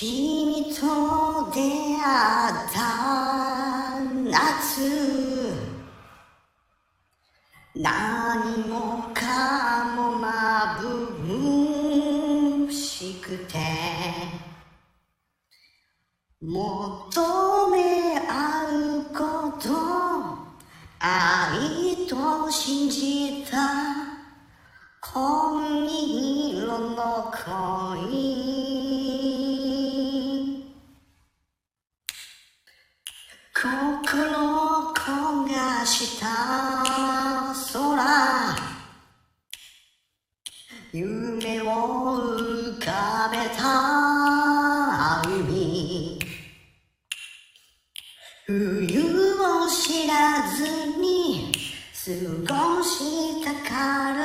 君と出会った夏何もかも眩しくて求め合うこと愛と信じた紺色の恋心焦がした空。夢を浮かべた。海冬を知らずに過ごしたから。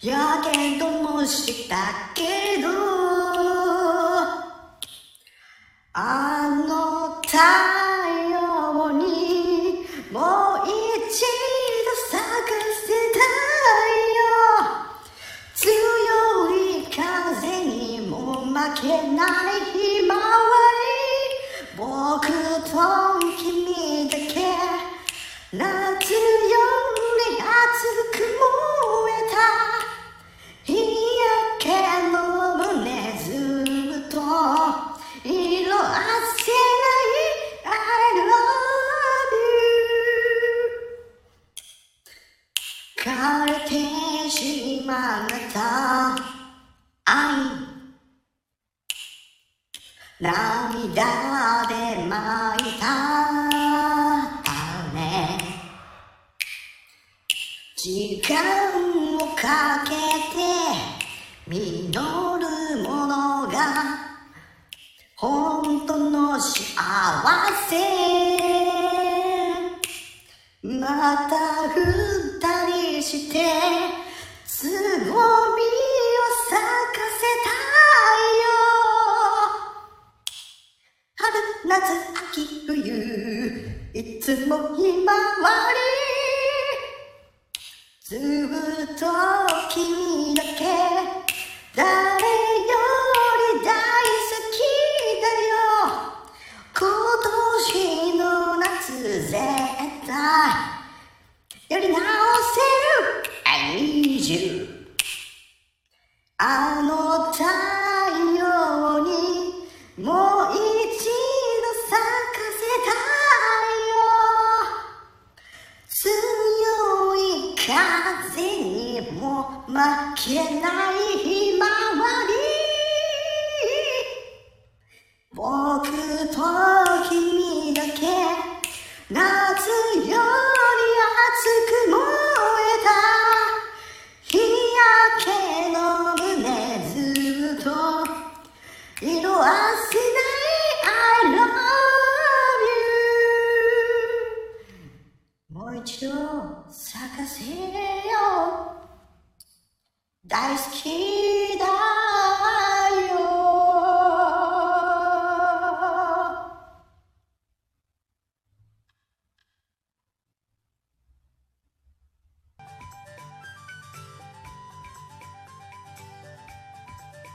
やけどもしたけどあの太陽にもう一度咲かせたいよ。強い風にも負けないひまわり。僕と君だけ。しまった愛涙で巻いた種時間をかけて実るものが本当の幸せ。また二人してつぼみを咲かせたいよ春夏秋冬いつもひまわりずっと君だけ誰よ。り大好きだよ。今年の夏絶対。やり直せる I need you あの太陽にもう一度咲かせたいよ。強い風にも負けない今色あせない I love you もう一度咲かせよう。大好き。